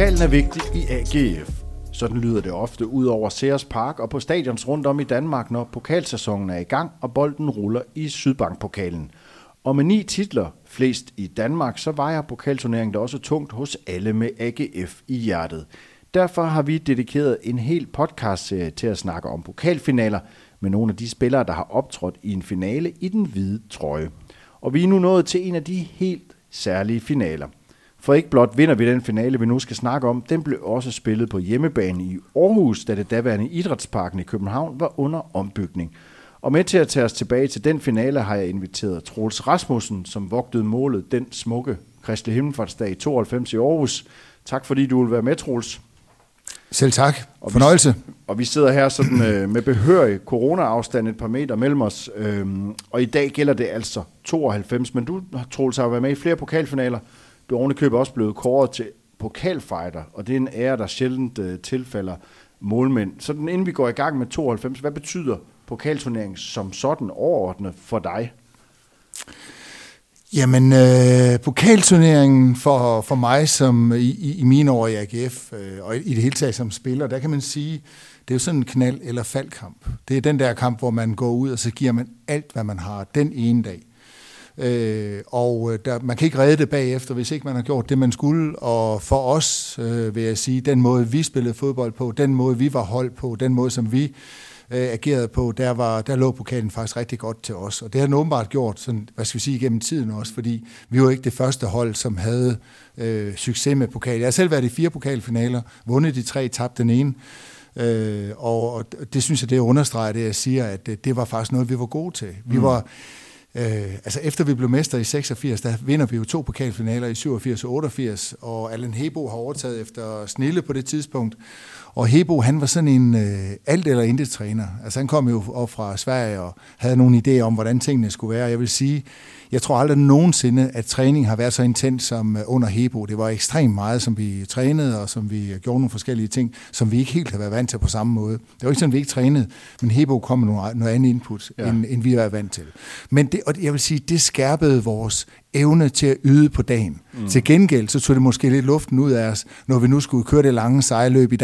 Pokalen er vigtig i AGF. Sådan lyder det ofte ud over Sears Park og på stadions rundt om i Danmark, når pokalsæsonen er i gang og bolden ruller i Sydbankpokalen. Og med ni titler, flest i Danmark, så vejer pokalturneringen da også tungt hos alle med AGF i hjertet. Derfor har vi dedikeret en hel podcastserie til at snakke om pokalfinaler med nogle af de spillere, der har optrådt i en finale i den hvide trøje. Og vi er nu nået til en af de helt særlige finaler – for ikke blot vinder vi den finale, vi nu skal snakke om, den blev også spillet på hjemmebane i Aarhus, da det daværende Idrætsparken i København var under ombygning. Og med til at tage os tilbage til den finale har jeg inviteret Troels Rasmussen, som vogtede målet den smukke Kristi Himmelfartsdag i 92 i Aarhus. Tak fordi du vil være med, Troels. Selv tak. Og Fornøjelse. Vi, og vi sidder her sådan, øh, med behørig corona-afstand et par meter mellem os. Øh, og i dag gælder det altså 92, men du, Troels, har været med i flere pokalfinaler blev ovenikøbet også blevet kåret til pokalfighter, og det er en ære, der sjældent øh, tilfalder målmænd. Så inden vi går i gang med 92, hvad betyder pokalturneringen som sådan overordnet for dig? Jamen, øh, pokalturneringen for, for mig som i, i mine år i AGF, øh, og i det hele taget som spiller, der kan man sige, det er jo sådan en knald- eller faldkamp. Det er den der kamp, hvor man går ud, og så giver man alt, hvad man har den ene dag. Øh, og øh, der, man kan ikke redde det bagefter, hvis ikke man har gjort det, man skulle. Og for os, øh, vil jeg sige, den måde, vi spillede fodbold på, den måde, vi var holdt på, den måde, som vi øh, agerede på, der, var, der lå pokalen faktisk rigtig godt til os. Og det har den åbenbart gjort, sådan, hvad skal vi sige, gennem tiden også, fordi vi var ikke det første hold, som havde øh, succes med pokal. Jeg har selv været i fire pokalfinaler, vundet de tre, tabt den ene. Øh, og, og det synes jeg, det understreger det, jeg siger, at det, det var faktisk noget, vi var gode til. Vi mm. var Øh, altså efter vi blev mester i 86, der vinder vi jo to pokalfinaler i 87 og 88, og Allen Hebo har overtaget efter Snille på det tidspunkt. Og Hebo, han var sådan en øh, alt eller intet træner. Altså han kom jo op fra Sverige og havde nogle idéer om, hvordan tingene skulle være. Jeg vil sige, jeg tror aldrig nogensinde, at træning har været så intens som øh, under Hebo. Det var ekstremt meget, som vi trænede, og som vi gjorde nogle forskellige ting, som vi ikke helt har været vant til på samme måde. Det var ikke sådan, at vi ikke trænede, men Hebo kom med noget, noget andet input, ja. end, end vi var vant til. Men det, og jeg vil sige, det skærpede vores evne til at yde på dagen. Mm. Til gengæld, så tog det måske lidt luften ud af os, når vi nu skulle køre det lange sejløb i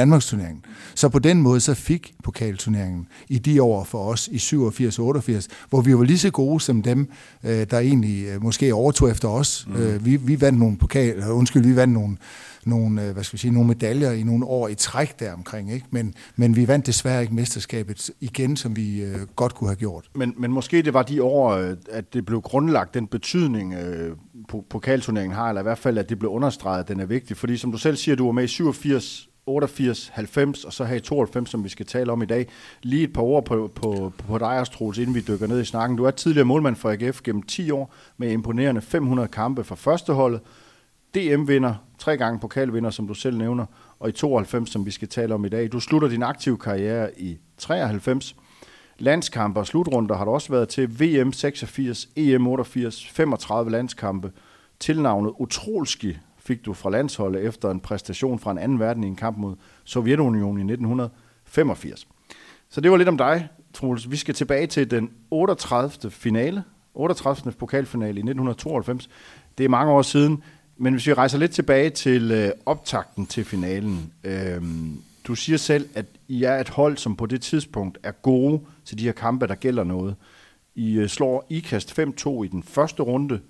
Danmarksturneringen. Så på den måde, så fik pokalturneringen i de år for os i 87 og 88, hvor vi var lige så gode som dem, øh, der egentlig øh, måske overtog efter os. Mm. Øh, vi, vi vandt nogle pokal, undskyld, vi vandt nogle nogle, hvad skal vi sige, nogle medaljer i nogle år i træk der omkring, ikke? Men, men vi vandt desværre ikke mesterskabet igen, som vi øh, godt kunne have gjort. Men, men måske det var de år, at det blev grundlagt, den betydning øh, pokalturneringen har, eller i hvert fald, at det blev understreget, at den er vigtig. Fordi som du selv siger, du var med i 87, 88, 90 og så her i 92, som vi skal tale om i dag. Lige et par ord på, på, på dig, Astruls, inden vi dykker ned i snakken. Du er tidligere målmand for AGF gennem 10 år med imponerende 500 kampe for førsteholdet. DM-vinder, tre gange pokalvinder, som du selv nævner, og i 92, som vi skal tale om i dag. Du slutter din aktive karriere i 93. Landskampe og slutrunder har du også været til. VM 86, EM 88, 35 landskampe. Tilnavnet Utrolski fik du fra landsholdet efter en præstation fra en anden verden i en kamp mod Sovjetunionen i 1985. Så det var lidt om dig, Troels. Vi skal tilbage til den 38. finale, 38. pokalfinale i 1992. Det er mange år siden. Men hvis vi rejser lidt tilbage til øh, optakten til finalen. Øh, du siger selv, at I er et hold, som på det tidspunkt er gode til de her kampe, der gælder noget. I øh, slår IKAST 5-2 i den første runde,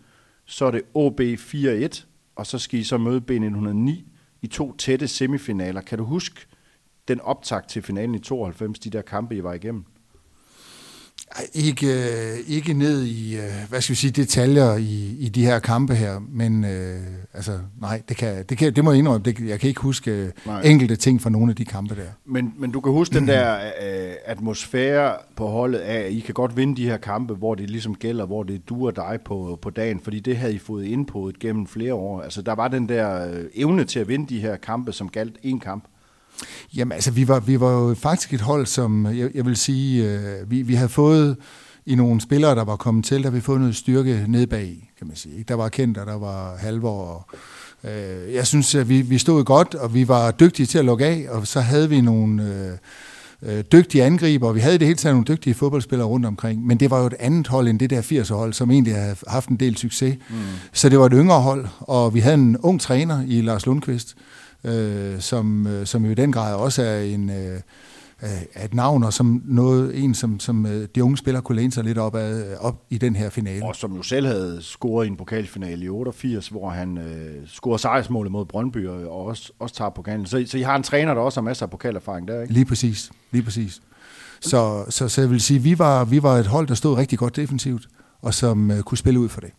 så er det OB 4-1, og så skal I så møde B909 i to tætte semifinaler. Kan du huske den optakt til finalen i 92, de der kampe, I var igennem? Ikke, ikke ned i, øh, hvad skal vi sige, detaljer i, i de her kampe her, men øh, altså, nej, det, kan, det, kan, det må jeg indrømme, det, jeg kan ikke huske nej. enkelte ting fra nogle af de kampe der. Men, men du kan huske den der øh, atmosfære på holdet af, at I kan godt vinde de her kampe, hvor det ligesom gælder, hvor det du og dig på, på dagen, fordi det havde I fået indpået gennem flere år. Altså, der var den der øh, evne til at vinde de her kampe, som galt en kamp. Jamen altså, vi var, vi var jo faktisk et hold, som jeg, jeg vil sige, øh, vi, vi havde fået i nogle spillere, der var kommet til, der vi fået noget styrke ned bag, kan man sige. Der var kendt, og der var halvår. Og, øh, jeg synes, at vi, vi stod godt, og vi var dygtige til at lukke af, og så havde vi nogle... Øh, øh, dygtige angriber, og vi havde det hele taget nogle dygtige fodboldspillere rundt omkring, men det var jo et andet hold end det der 80'er-hold, som egentlig havde haft en del succes. Mm. Så det var et yngre hold, og vi havde en ung træner i Lars Lundqvist, øh, som, øh, som jo i den grad også er en... Øh, af et navn, og som noget, en, som, som øh, de unge spillere kunne læne sig lidt op, ad, op i den her finale. Og som jo selv havde scoret i en pokalfinale i 88, hvor han øh, scorede sejrsmålet mod Brøndby, og også, også tager pokalen. Så, så I har en træner, der også har masser af pokalerfaring der, ikke? Lige præcis, lige præcis. Så, så, så jeg vil sige, vi var, vi var et hold, der stod rigtig godt defensivt, og som uh, kunne spille ud for det.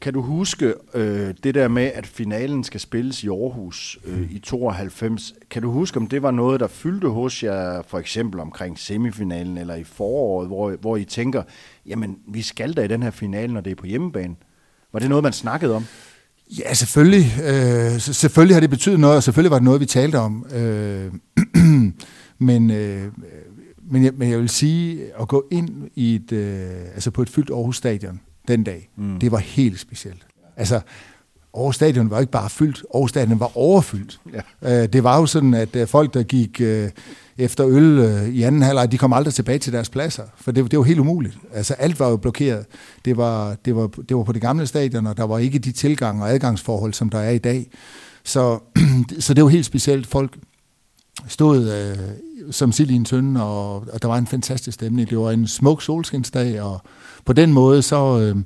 Kan du huske øh, det der med, at finalen skal spilles i Aarhus øh, i 92? Kan du huske, om det var noget, der fyldte hos jer, for eksempel omkring semifinalen eller i foråret, hvor, hvor I tænker, jamen, vi skal da i den her finale, når det er på hjemmebane? Var det noget, man snakkede om? Ja, selvfølgelig. Øh, selvfølgelig har det betydet noget, og selvfølgelig var det noget, vi talte om. Øh, men, øh, men, jeg, men jeg vil sige, at gå ind i et, øh, altså på et fyldt Aarhus Stadion, den dag. Mm. Det var helt specielt. Altså, Aarhus Stadion var ikke bare fyldt, Aarhus Stadion var overfyldt. Ja. Øh, det var jo sådan, at øh, folk, der gik øh, efter øl i anden halvleg, de kom aldrig tilbage til deres pladser, for det, det var helt umuligt. Altså alt var jo blokeret. Det var, det, var, det var på det gamle stadion, og der var ikke de tilgang og adgangsforhold, som der er i dag. Så, så det var helt specielt. Folk stod øh, som sild i en tønde, og, og der var en fantastisk stemning. Det var en smuk solskinsdag, og på den måde, så, øh,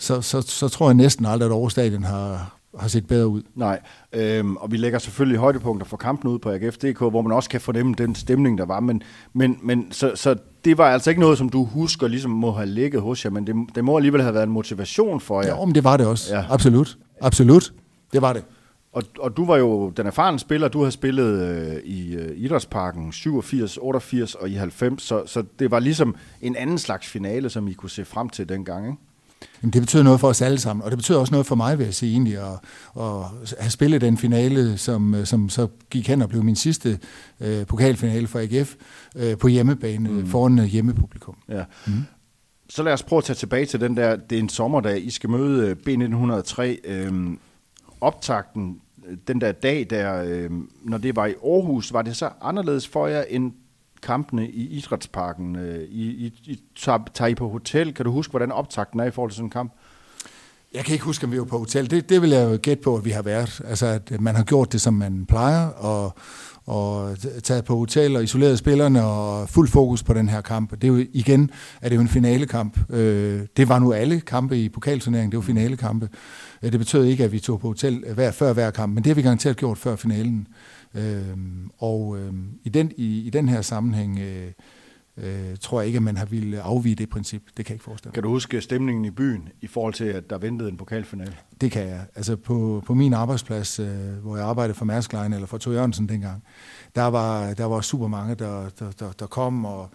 så, så, så tror jeg næsten aldrig, at Aarhus Stadion har, har set bedre ud. Nej, øhm, og vi lægger selvfølgelig højdepunkter for kampen ud på AGF.dk, hvor man også kan fornemme den stemning, der var. Men, men, men så, så det var altså ikke noget, som du husker ligesom må have ligget hos jer, men det, det må alligevel have været en motivation for jer. Ja, men det var det også. Ja. Absolut. Absolut. Det var det. Og, og du var jo den erfarne spiller, du har spillet øh, i øh, Idrætsparken 87, 88 og i 90, så, så det var ligesom en anden slags finale, som I kunne se frem til dengang, ikke? Jamen, det betyder noget for os alle sammen, og det betyder også noget for mig, vil jeg sige egentlig, at, at have spillet den finale, som, som så gik hen og blev min sidste øh, pokalfinale for AGF øh, på hjemmebane mm. foran øh, hjemmepublikum. Ja. Mm. Så lad os prøve at tage tilbage til den der, det er en sommerdag, I skal møde øh, B1903. Øh, optakten øh, den der dag, der, øh, når det var i Aarhus, var det så anderledes for jer end kampene i Idrætsparken? Øh, I, I, I tager, tager I på hotel? Kan du huske, hvordan optakten er i forhold til sådan en kamp? Jeg kan ikke huske, om vi var på hotel. Det, det vil jeg jo gætte på, at vi har været. Altså, at man har gjort det, som man plejer, og, og taget på hotel og isoleret spillerne og fuld fokus på den her kamp. Det er jo igen, er det jo en finalekamp. Øh, det var nu alle kampe i pokalturneringen, det var finalekampe. Øh, det betød ikke, at vi tog på hotel øh, hver, før hver kamp, men det har vi garanteret gjort før finalen. Øh, og øh, i, den, i, i den her sammenhæng øh, øh, tror jeg ikke, at man har ville afvige det princip. Det kan jeg ikke forestille Kan du huske stemningen i byen i forhold til, at der ventede en pokalfinale? Det kan jeg. Altså på, på min arbejdsplads, øh, hvor jeg arbejdede for Mærsk Line, eller for Tor Jørgensen dengang, der var, der var super mange, der, der, der, der kom og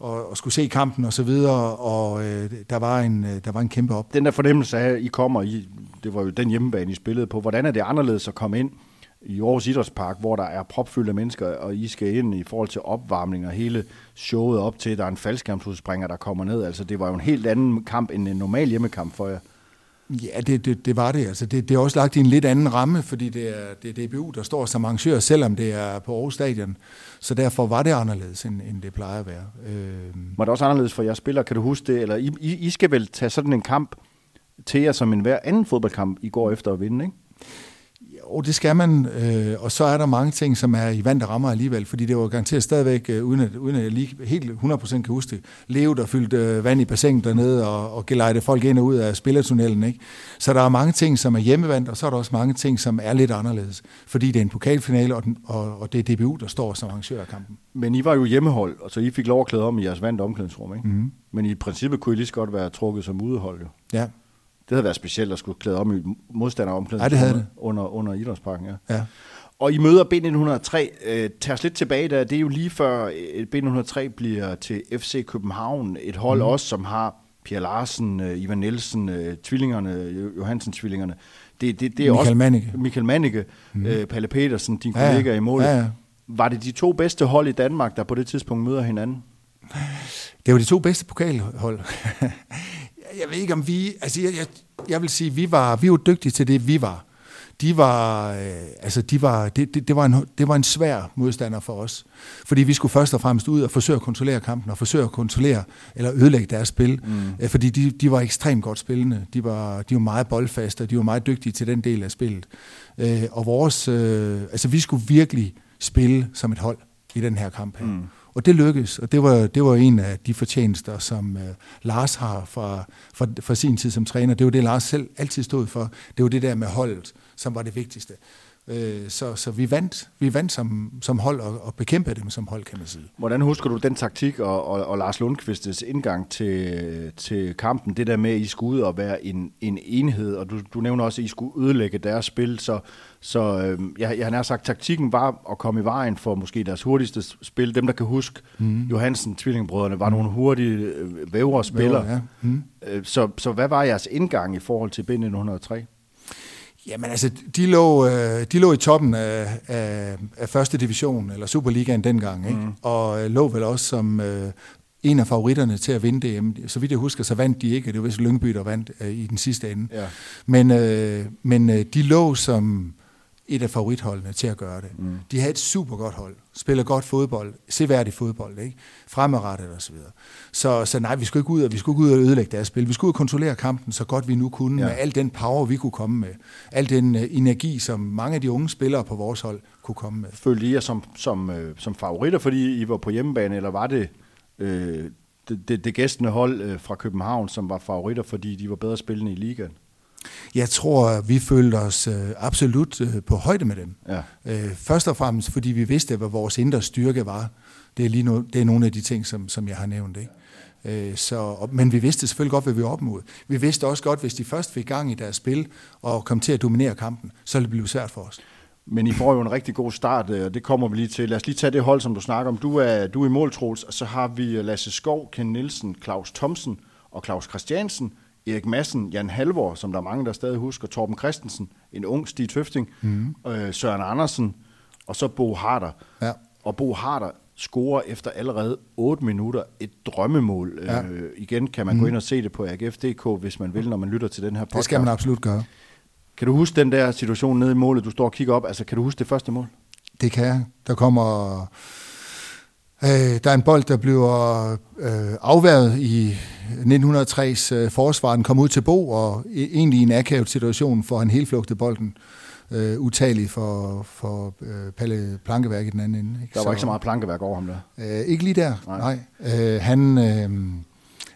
og, og skulle se kampen og så videre, og øh, der, var en, øh, der var en kæmpe op. Den der fornemmelse af, at I kommer, I, det var jo den hjemmebane, I spillede på. Hvordan er det anderledes at komme ind i Aarhus Idrætspark, hvor der er propfyldte mennesker, og I skal ind i forhold til opvarmning og hele showet op til, der er en faldskærmsudspringer, der kommer ned. Altså, det var jo en helt anden kamp end en normal hjemmekamp for jer. Ja, det, det, det var det. Altså, det. Det er også lagt i en lidt anden ramme, fordi det er, det er DBU, der står som arrangør, selvom det er på Aarhus Stadion. Så derfor var det anderledes, end, end det plejer at være. Øh... Var det også anderledes for jer spillere? Kan du huske det? Eller I, I skal vel tage sådan en kamp til jer som en hver anden fodboldkamp, I går efter at vinde, ikke? Jo, det skal man, øh, og så er der mange ting, som er i vand, der rammer alligevel, fordi det var garanteret stadigvæk, øh, uden, at, uden at jeg lige helt 100% kan huske det, Leo, der fyldte øh, vand i bassinet dernede og, og gelejte folk ind og ud af spillertunnelen. Ikke? Så der er mange ting, som er hjemmevand, og så er der også mange ting, som er lidt anderledes, fordi det er en pokalfinale, og, den, og, og det er DBU, der står som arrangør af kampen. Men I var jo hjemmehold, og så I fik lov at klæde om i jeres vand omklædningsrum, ikke? Mm-hmm. Men i princippet kunne I lige så godt være trukket som udehold, jo. Ja, havde været specielt at skulle klæde om i modstanderomklædning ja, det havde det. Under, under idrætsparken. Ja. ja. Og I møder B1903. Øh, tag os lidt tilbage der. Det er jo lige før øh, B1903 bliver til FC København. Et hold mm. også, som har Pierre Larsen, øh, Ivan Nielsen, øh, tvillingerne, Johansen-tvillingerne. Det, det, det er Michael også, Mannicke. Michael Mannicke, mm. øh, Palle Petersen, din ja, kollega i målet. Ja, ja. Var det de to bedste hold i Danmark, der på det tidspunkt møder hinanden? Det var de to bedste pokalhold. jeg ved ikke om vi, altså jeg, jeg, jeg vil sige, vi var, vi var dygtige til det, vi var. de var, øh, altså de var, det, det, det, var en, det var en svær modstander for os. Fordi vi skulle først og fremmest ud og forsøge at kontrollere kampen, og forsøge at kontrollere eller ødelægge deres spil. Mm. Øh, fordi de, de var ekstremt godt spillende. De var, de var meget boldfaste, og de var meget dygtige til den del af spillet. Øh, og vores, øh, altså vi skulle virkelig spille som et hold i den her kamp her. Mm. Og det lykkedes, og det var, det var en af de fortjenester, som øh, Lars har fra, fra, fra sin tid som træner. Det var det, Lars selv altid stod for. Det var det der med holdet, som var det vigtigste. Uh, så, så vi vandt, vi vandt som, som hold og, og bekæmpede dem som hold, kan man sige. Hvordan husker du den taktik og, og, og Lars Lundqvists indgang til, til kampen? Det der med, at I skulle ud og være en, en enhed, og du, du nævner også, at I skulle ødelægge deres spil, så så øh, jeg, jeg har sagt, taktikken var at komme i vejen for måske deres hurtigste spil. Dem, der kan huske, mm. Johansen, tvillingbrødrene, var mm. nogle hurtige øh, vævre spillere. Ja. Mm. Øh, så, så hvad var jeres indgang i forhold til B1903? Jamen altså, de lå, øh, de lå i toppen af, af, af første division, eller Superligaen dengang, ikke? Mm. og øh, lå vel også som øh, en af favoritterne til at vinde det. Så vidt jeg husker, så vandt de ikke, det var vist Lyngby, der vandt øh, i den sidste ende. Ja. Men, øh, men øh, de lå som et af favoritholdene til at gøre det. Mm. De havde et super godt hold, spiller godt fodbold, seværdig fodbold, ikke? fremadrettet og så videre. Så, så nej, vi skulle ikke ud og vi skulle ikke ud og ødelægge deres spil. Vi skulle ud og kontrollere kampen så godt vi nu kunne, ja. med al den power, vi kunne komme med. Al den uh, energi, som mange af de unge spillere på vores hold kunne komme med. Følte I jer som, som, øh, som favoritter, fordi I var på hjemmebane, eller var det øh, det, det, det gæstende hold øh, fra København, som var favoritter, fordi de var bedre spillende i ligaen? Jeg tror, vi følte os øh, absolut øh, på højde med dem. Ja. Øh, først og fremmest, fordi vi vidste, hvad vores indre styrke var. Det er, lige no, det er nogle af de ting, som, som jeg har nævnt. Ikke? så, men vi vidste selvfølgelig godt, hvad vi var op mod. Vi vidste også godt, hvis de først fik gang i deres spil og kom til at dominere kampen, så ville det blive svært for os. Men I får jo en rigtig god start, og det kommer vi lige til. Lad os lige tage det hold, som du snakker om. Du er, du er i mål, Troels, og så har vi Lasse Skov, Ken Nielsen, Claus Thomsen og Claus Christiansen. Erik Madsen, Jan Halvor, som der er mange, der stadig husker, Torben Christensen, en ung Stig Tøfting, mm. øh, Søren Andersen, og så Bo Harder. Ja. Og Bo Harder scorer efter allerede 8 minutter et drømmemål. Ja. Øh, igen kan man mm. gå ind og se det på AGF.dk, hvis man vil, når man lytter til den her podcast. Det skal man absolut gøre. Kan du huske den der situation nede i målet, du står og kigger op? Altså, kan du huske det første mål? Det kan jeg. Der kommer Øh, der er en bold, der bliver øh, afværet i 1903's øh, forsvar. Den kommer ud til Bo, og e- egentlig i en akavet situation får han helt flugtet bolden øh, utalig for, for øh, Palle Plankeværk i den anden ende. Ikke? Der var så, ikke så meget plankeværk over ham der? Øh, ikke lige der, nej. nej. Øh, han, øh,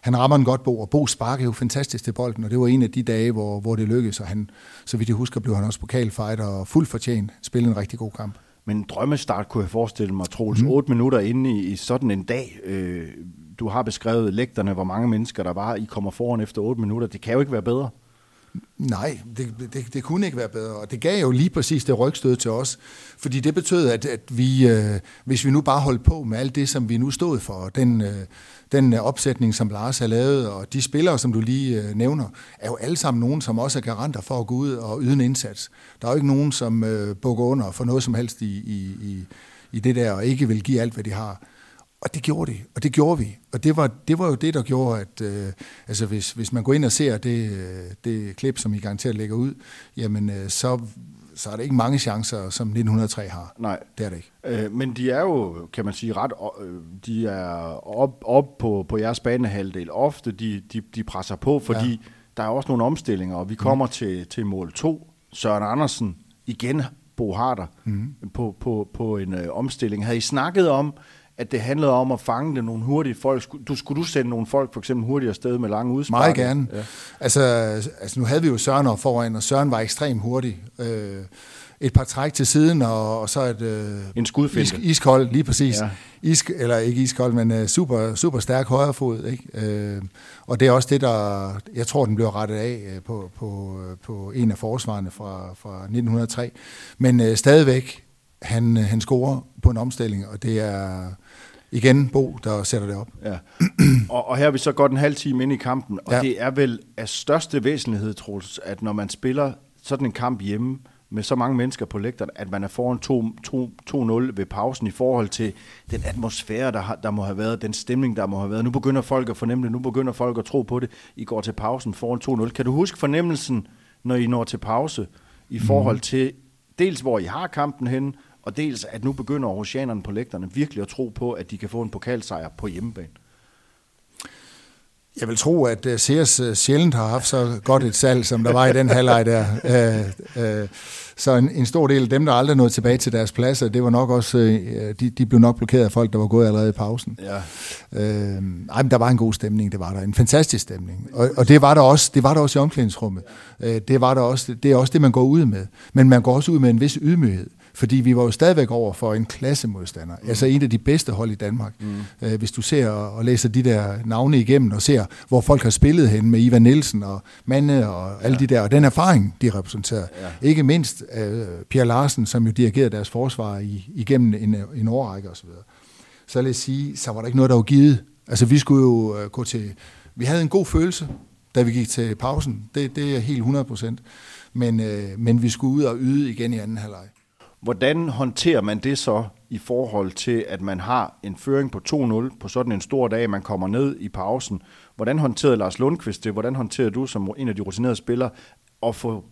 han rammer en godt Bo, og Bo sparker jo fantastisk til bolden, og det var en af de dage, hvor, hvor det lykkedes, og han, så vidt jeg husker, blev han også pokalfighter og fuldt fortjent, spillede en rigtig god kamp. Men en drømmestart kunne jeg forestille mig, Troels, mm. 8 minutter inde i, i sådan en dag. Øh, du har beskrevet lægterne, hvor mange mennesker der var. I kommer foran efter 8 minutter. Det kan jo ikke være bedre. Nej, det, det, det kunne ikke være bedre, og det gav jo lige præcis det rygstød til os, fordi det betød, at, at vi, øh, hvis vi nu bare holdt på med alt det, som vi nu stod for, den, øh, den opsætning, som Lars har lavet, og de spillere, som du lige øh, nævner, er jo alle sammen nogen, som også er garanter for at gå ud og yde en indsats. Der er jo ikke nogen, som øh, bukker under for noget som helst i, i, i, i det der, og ikke vil give alt, hvad de har. Og det gjorde de, og det gjorde vi. Og det var, det var jo det, der gjorde, at øh, altså hvis, hvis man går ind og ser det, øh, det klip, som I garanteret lægger ud, jamen øh, så, så er der ikke mange chancer, som 1903 har. Nej. Det er det ikke. Øh, men de er jo, kan man sige, ret, øh, de er op, op på, på jeres banehalvdel. Ofte de, de, de presser på, fordi ja. der er også nogle omstillinger, og vi kommer mm. til, til mål 2. Søren Andersen, igen Bo Harder, mm. på, på, på en øh, omstilling. Havde I snakket om, at det handlede om at fange det nogle hurtige folk. Du, skulle du sende nogle folk for eksempel hurtigere afsted med lange udspark? Meget gerne. Ja. Altså, altså, nu havde vi jo Søren foran, og Søren var ekstremt hurtig. Øh, et par træk til siden, og, og så et... Øh, en skudfinte. Is, iskold, lige præcis. Ja. Is, eller ikke iskold, men uh, super, super stærk højrefod. Ikke? Øh, og det er også det, der... Jeg tror, den blev rettet af uh, på, på, på en af forsvarene fra, fra 1903. Men uh, stadigvæk, han, han scorer på en omstilling, og det er igen Bo, der sætter det op. Ja. og, og her er vi så godt en halv time inde i kampen, og ja. det er vel af største væsentlighed, Troels, at når man spiller sådan en kamp hjemme, med så mange mennesker på lægterne, at man er foran 2-0 ved pausen i forhold til den atmosfære, der, har, der må have været, den stemning, der må have været. Nu begynder folk at fornemme det, nu begynder folk at tro på det. I går til pausen foran 2-0. Kan du huske fornemmelsen, når I når til pause? i forhold til dels hvor I har kampen henne, og dels at nu begynder oceanerne på lægterne virkelig at tro på, at de kan få en pokalsejr på hjemmebane. Jeg vil tro, at uh, Sears uh, sjældent har haft så godt et salg, som der var i den halvleg der. Uh, så en, en stor del af dem, der aldrig nåede tilbage til deres pladser, det var nok også, de, de blev nok blokeret af folk, der var gået allerede i pausen. Ja. Uh, ej, men der var en god stemning, det var der. En fantastisk stemning. Og, og det var der også, det var der også i omklædningsrummet. Uh, det var der også, det er også det, man går ud med. Men man går også ud med en vis ydmyghed. Fordi vi var jo stadigvæk over for en klassemodstander. Mm. Altså en af de bedste hold i Danmark. Mm. Øh, hvis du ser og læser de der navne igennem og ser, hvor folk har spillet hen med Ivan Nielsen og Manne og alle ja. de der. Og den erfaring, de repræsenterer. Ja. Ikke mindst uh, Pierre Larsen, som jo dirigerede deres forsvar i, igennem en, en årrække osv. Så, så lad os sige, så var der ikke noget, der var givet. Altså vi skulle jo uh, gå til... Vi havde en god følelse, da vi gik til pausen. Det, det er helt 100 procent. Men, øh, men vi skulle ud og yde igen i anden halvleg. Hvordan håndterer man det så i forhold til, at man har en føring på 2-0 på sådan en stor dag, man kommer ned i pausen? Hvordan håndterede Lars Lundqvist det? Hvordan håndterer du som en af de rutinerede spillere at få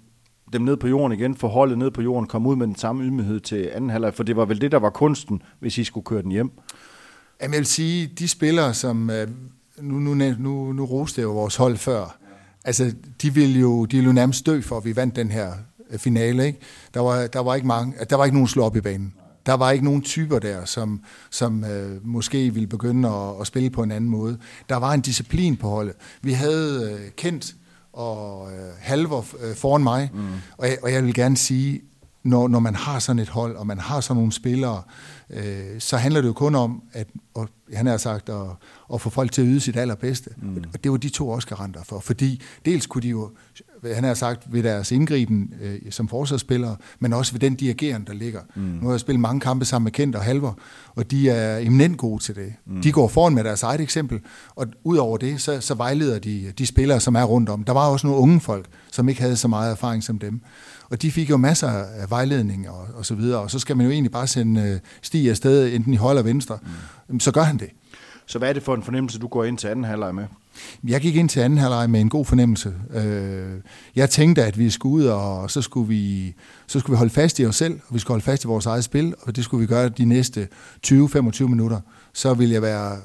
dem ned på jorden igen, få holdet ned på jorden, komme ud med den samme ydmyghed til anden halvleg? For det var vel det, der var kunsten, hvis I skulle køre den hjem? Jeg vil sige, de spillere, som... Øh, nu, nu, nu, nu roste jeg jo vores hold før. Altså, de ville jo, de ville jo nærmest dø for, at vi vandt den her finale. Ikke? Der, var, der, var ikke mange, der var ikke nogen slå op i banen. Der var ikke nogen typer der, som, som øh, måske ville begynde at, at spille på en anden måde. Der var en disciplin på holdet. Vi havde øh, kendt og øh, halver øh, foran mig, mm. og, jeg, og jeg vil gerne sige, når, når man har sådan et hold, og man har sådan nogle spillere, øh, så handler det jo kun om, at og han har sagt, at, at få folk til at yde sit allerbedste. Mm. Og det var de to også garanter for, fordi dels kunne de jo han har sagt, ved deres indgriben øh, som forsvarsspillere, men også ved den dirigeren, der ligger. Mm. Nu har jeg spillet mange kampe sammen med Kent og Halver, og de er eminent gode til det. Mm. De går foran med deres eget eksempel, og udover det, så, så vejleder de de spillere, som er rundt om. Der var også nogle unge folk, som ikke havde så meget erfaring som dem. Og de fik jo masser af vejledning og, og så videre, og så skal man jo egentlig bare sende øh, Stig afsted, enten i højre eller venstre. Mm. Så gør han det. Så hvad er det for en fornemmelse, du går ind til anden halvleg med? Jeg gik ind til anden halvleg med en god fornemmelse. Øh, jeg tænkte, at vi skulle ud, og så skulle vi, så skulle vi holde fast i os selv, og vi skulle holde fast i vores eget spil, og det skulle vi gøre de næste 20-25 minutter. Så vil jeg være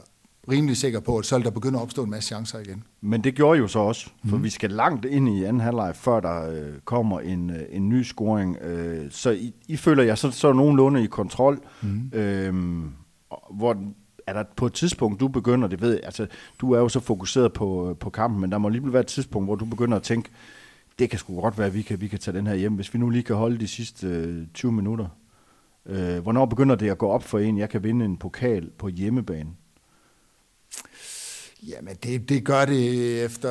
rimelig sikker på, at så der begynder at opstå en masse chancer igen. Men det gjorde jo så også, for mm. vi skal langt ind i anden halvleg, før der øh, kommer en, øh, en ny scoring. Øh, så I, I føler jeg så, så nogenlunde i kontrol, mm. øh, hvor er der på et tidspunkt, du begynder, det ved altså du er jo så fokuseret på, på kampen, men der må alligevel være et tidspunkt, hvor du begynder at tænke, det kan sgu godt være, at vi kan, vi kan tage den her hjem, hvis vi nu lige kan holde de sidste øh, 20 minutter. Øh, hvornår begynder det at gå op for en, jeg kan vinde en pokal på hjemmebane? Jamen, det, det gør det efter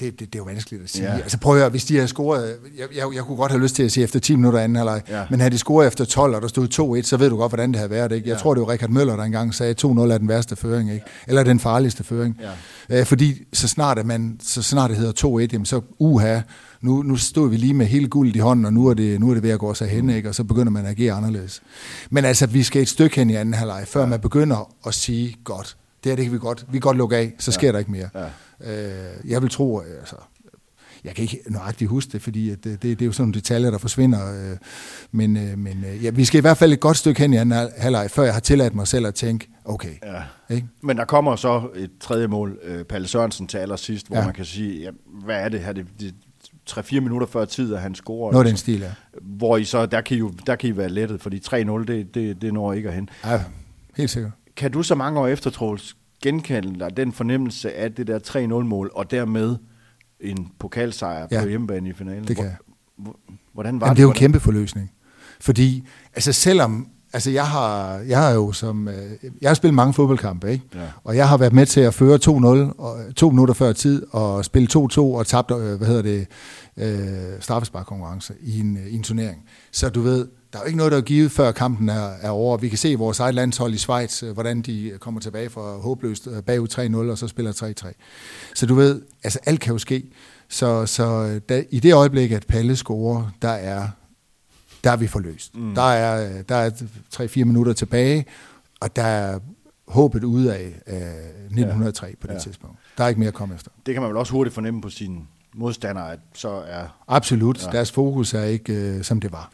det, det, det er jo vanskeligt at sige. Ja. Altså prøv at høre, hvis de har scoret, jeg, jeg, jeg kunne godt have lyst til at sige efter 10 minutter anden halvleg, ja. men havde de scoret efter 12, og der stod 2-1, så ved du godt, hvordan det havde været. Ikke? Jeg ja. tror, det var Richard Møller, der engang sagde, at 2-0 er den værste føring, ikke? eller den farligste føring. Ja. Øh, fordi så snart, at man, så snart det hedder 2-1, jamen, så uha, nu, nu stod vi lige med hele guldet i hånden, og nu er det, nu er det ved at gå sig hen, mm. ikke? og så begynder man at agere anderledes. Men altså, vi skal et stykke hen i anden halvleg, før ja. man begynder at sige, godt, det her det kan vi godt, vi kan godt lukke af, så sker ja. der ikke mere. Ja. Øh, jeg vil tro, altså, jeg kan ikke nøjagtigt huske det, fordi det, det, det er jo sådan nogle detaljer, der forsvinder. Øh, men øh, men øh, ja, vi skal i hvert fald et godt stykke hen i anden halvleg, før jeg har tilladt mig selv at tænke, okay. Ja. Ikke? Men der kommer så et tredje mål, øh, Palle Sørensen til allersidst, hvor ja. man kan sige, ja, hvad er det her? Det, det, 3-4 minutter før tid, at han scorer. Noget den stil, ja. Hvor I så, der kan I, jo, der kan I være lettet, fordi 3-0, det, det, det når ikke at hen. Ja, helt sikkert. Kan du så mange år efter, Troels, genkende dig den fornemmelse af det der 3-0-mål, og dermed en pokalsejr ja, på hjemmebane i finalen. det kan Hvordan var Jamen, det? det er jo en kæmpe forløsning. Fordi, altså selvom, altså jeg har, jeg har jo som, øh, jeg har spillet mange fodboldkampe, ikke? Ja. Og jeg har været med til at føre 2-0, og, to minutter før tid, og spille 2-2 og tabt, øh, hvad hedder det, øh, straffesparkkonkurrence i en, i en turnering. Så du ved, der er jo ikke noget, der er givet, før kampen er, er over. Vi kan se vores eget landshold i Schweiz, øh, hvordan de kommer tilbage fra håbløst øh, bagud 3-0, og så spiller 3-3. Så du ved, altså alt kan jo ske. Så, så da, i det øjeblik, at Palle scorer, der er, der er vi forløst. Mm. Der er, der er 3-4 minutter tilbage, og der er håbet ude af, af 1903 ja. på det ja. tidspunkt. Der er ikke mere at komme efter. Det kan man vel også hurtigt fornemme på sin modstandere, at så er... Absolut. Ja. Deres fokus er ikke, øh, som det var.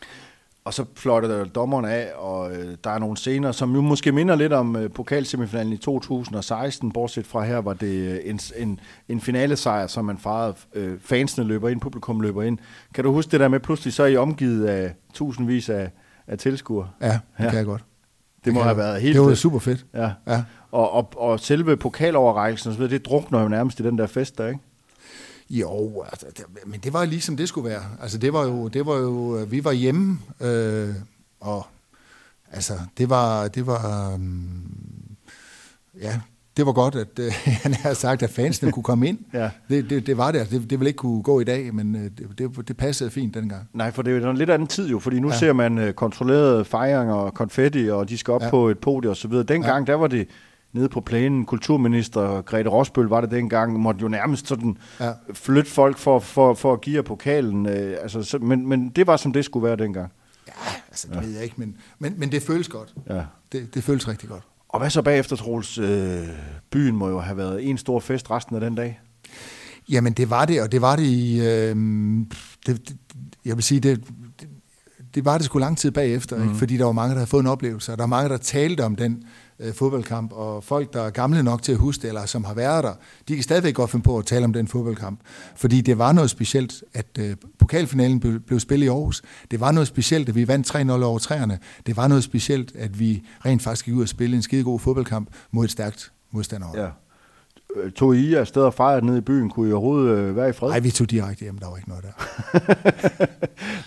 Og så fløjter dommeren af, og øh, der er nogle scener, som jo måske minder lidt om øh, pokalsemifinalen i 2016, bortset fra her var det øh, en, en, en finalesejr, som man fejrede. Øh, fansene løber ind, publikum løber ind. Kan du huske det der med, pludselig så er I omgivet af tusindvis af, af tilskuere? Ja, det ja. kan jeg godt. Det, det må have været helt... Det var super fedt. Ja. ja. Og, og, og selve pokaloverrækkelsen, det drukner jo nærmest i den der fest der, ikke? Jo, altså, det, men det var ligesom det skulle være. Altså det var jo, det var jo vi var hjemme, øh, og altså det var, det var, um, ja, det var godt, at øh, han har sagt, at fansene kunne komme ind. ja. det, det, det var det. det. Det ville ikke kunne gå i dag, men øh, det, det, det passede fint dengang. Nej, for det er jo en lidt anden tid jo, fordi nu ja. ser man uh, kontrollerede fejringer og konfetti, og de skal op ja. på et podium og så videre. Dengang, ja. der var det nede på plænen. Kulturminister Grete Rosbøl var det dengang, måtte jo nærmest sådan ja. flytte folk for, for, for at give pokalen. Øh, altså, så, men, men det var som det skulle være dengang. Ja, altså det ja. ved jeg ikke, men, men, men det føles godt. Ja. Det, det føles rigtig godt. Og hvad så bagefter, Troels? Øh, byen må jo have været en stor fest resten af den dag. Jamen det var det, og det var det i... Øh, det, det, jeg vil sige, det, det, det var det sgu lang tid bagefter, mm. ikke? fordi der var mange, der havde fået en oplevelse, og der var mange, der talte om den øh, fodboldkamp, og folk, der er gamle nok til at huske det, eller som har været der, de kan stadigvæk godt finde på at tale om den fodboldkamp. Fordi det var noget specielt, at øh, pokalfinalen blev, blev spillet i Aarhus. Det var noget specielt, at vi vandt 3-0 over træerne. Det var noget specielt, at vi rent faktisk gik ud og spille en skidegod fodboldkamp mod et stærkt modstander. Ja. Øh, tog I afsted og fejrede nede i byen? Kunne I overhovedet øh, være i fred? Nej, vi tog direkte hjem. Der var ikke noget der.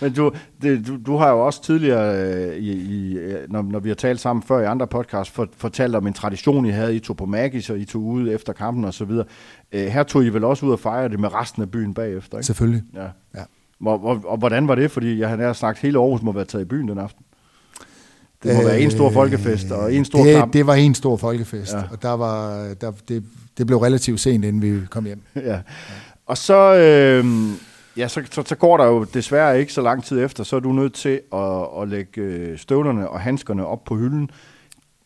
Men du, det, du, du har jo også tidligere, øh, i, i, når, når vi har talt sammen før i andre podcasts, for, fortalt om en tradition, I havde. I tog på Magis, og I tog ud efter kampen og så videre. Øh, her tog I vel også ud og fejre det med resten af byen bagefter, ikke? Selvfølgelig. Ja. ja. Hvor, hvor, og hvordan var det? Fordi jeg har sagt, hele Aarhus må være taget i byen den aften. Det må øh, være en stor folkefest og en stor det, kamp. Det var en stor folkefest, ja. og der var, der, det, det blev relativt sent, inden vi kom hjem. ja. Og så, øh, ja, så, så, så går der jo desværre ikke så lang tid efter, så er du nødt til at, at lægge øh, støvlerne og handskerne op på hylden.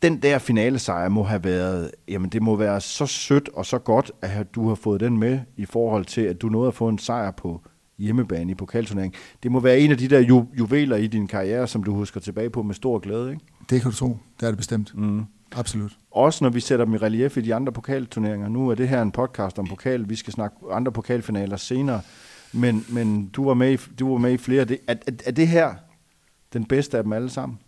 Den der finale sejr må have været, jamen det må være så sødt og så godt, at du har fået den med i forhold til, at du nåede at få en sejr på hjemmebane i pokalturneringen. Det må være en af de der ju- juveler i din karriere, som du husker tilbage på med stor glæde, ikke? Det kan du tro. Det er det bestemt. Mm. Absolut. Også når vi sætter dem i relief i de andre pokalturneringer. Nu er det her en podcast om pokal. Vi skal snakke andre pokalfinaler senere. Men, men du, var med i, du var med i flere. Er, er, er det her den bedste af dem alle sammen?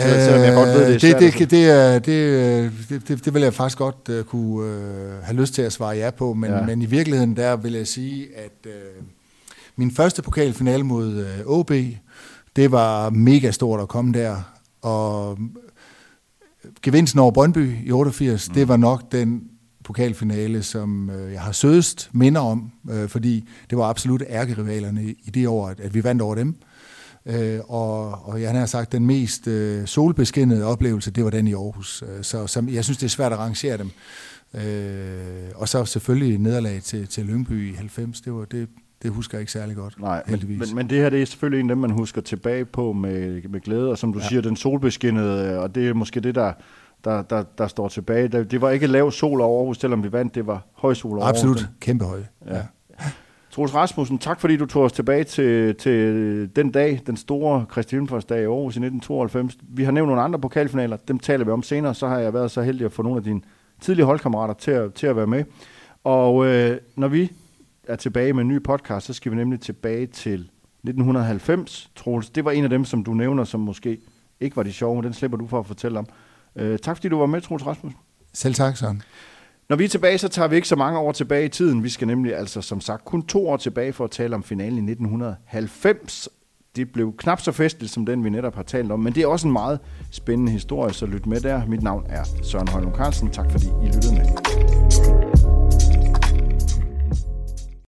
Øh, jeg godt ved, det, det, det, det, det, det, det vil jeg faktisk godt uh, kunne uh, have lyst til at svare ja på, men, ja. men i virkeligheden der vil jeg sige, at uh, min første pokalfinale mod uh, OB, det var mega stort at komme der, og gevinsten over Brøndby i 88, mm. det var nok den pokalfinale, som øh, jeg har sødest minder om, øh, fordi det var absolut ærkerivalerne i, det år, at, at vi vandt over dem. Øh, og, og jeg har sagt, den mest øh, solbeskinnede oplevelse, det var den i Aarhus. Øh, så så jeg synes, det er svært at rangere dem. Øh, og så selvfølgelig nederlag til, til Lyngby i 90, det, var, det, det husker jeg ikke særlig godt, Nej, heldigvis. Men, men det her det er selvfølgelig en af dem, man husker tilbage på med, med glæde, og som du ja. siger, den solbeskinnede, og det er måske det, der, der, der, der står tilbage. Det var ikke lav sol over Aarhus, selvom vi vandt, det var høj sol over Absolut, Aarhus. kæmpe høj. Ja. ja. Troels Rasmussen, tak fordi du tog os tilbage til, til den dag, den store Kristi dag i Aarhus i 1992. Vi har nævnt nogle andre pokalfinaler, dem taler vi om senere. Så har jeg været så heldig at få nogle af dine tidlige holdkammerater til at, til at være med. Og øh, når vi er tilbage med en ny podcast, så skal vi nemlig tilbage til 1990. Troels, det var en af dem, som du nævner, som måske ikke var de sjove, men den slipper du for at fortælle om. Øh, tak fordi du var med, Troels Rasmussen. Selv tak, Søren. Når vi er tilbage, så tager vi ikke så mange år tilbage i tiden. Vi skal nemlig altså som sagt kun to år tilbage for at tale om finalen i 1990. Det blev knap så festligt som den, vi netop har talt om, men det er også en meget spændende historie, så lyt med der. Mit navn er Søren Højlund Carlsen. Tak fordi I lyttede med.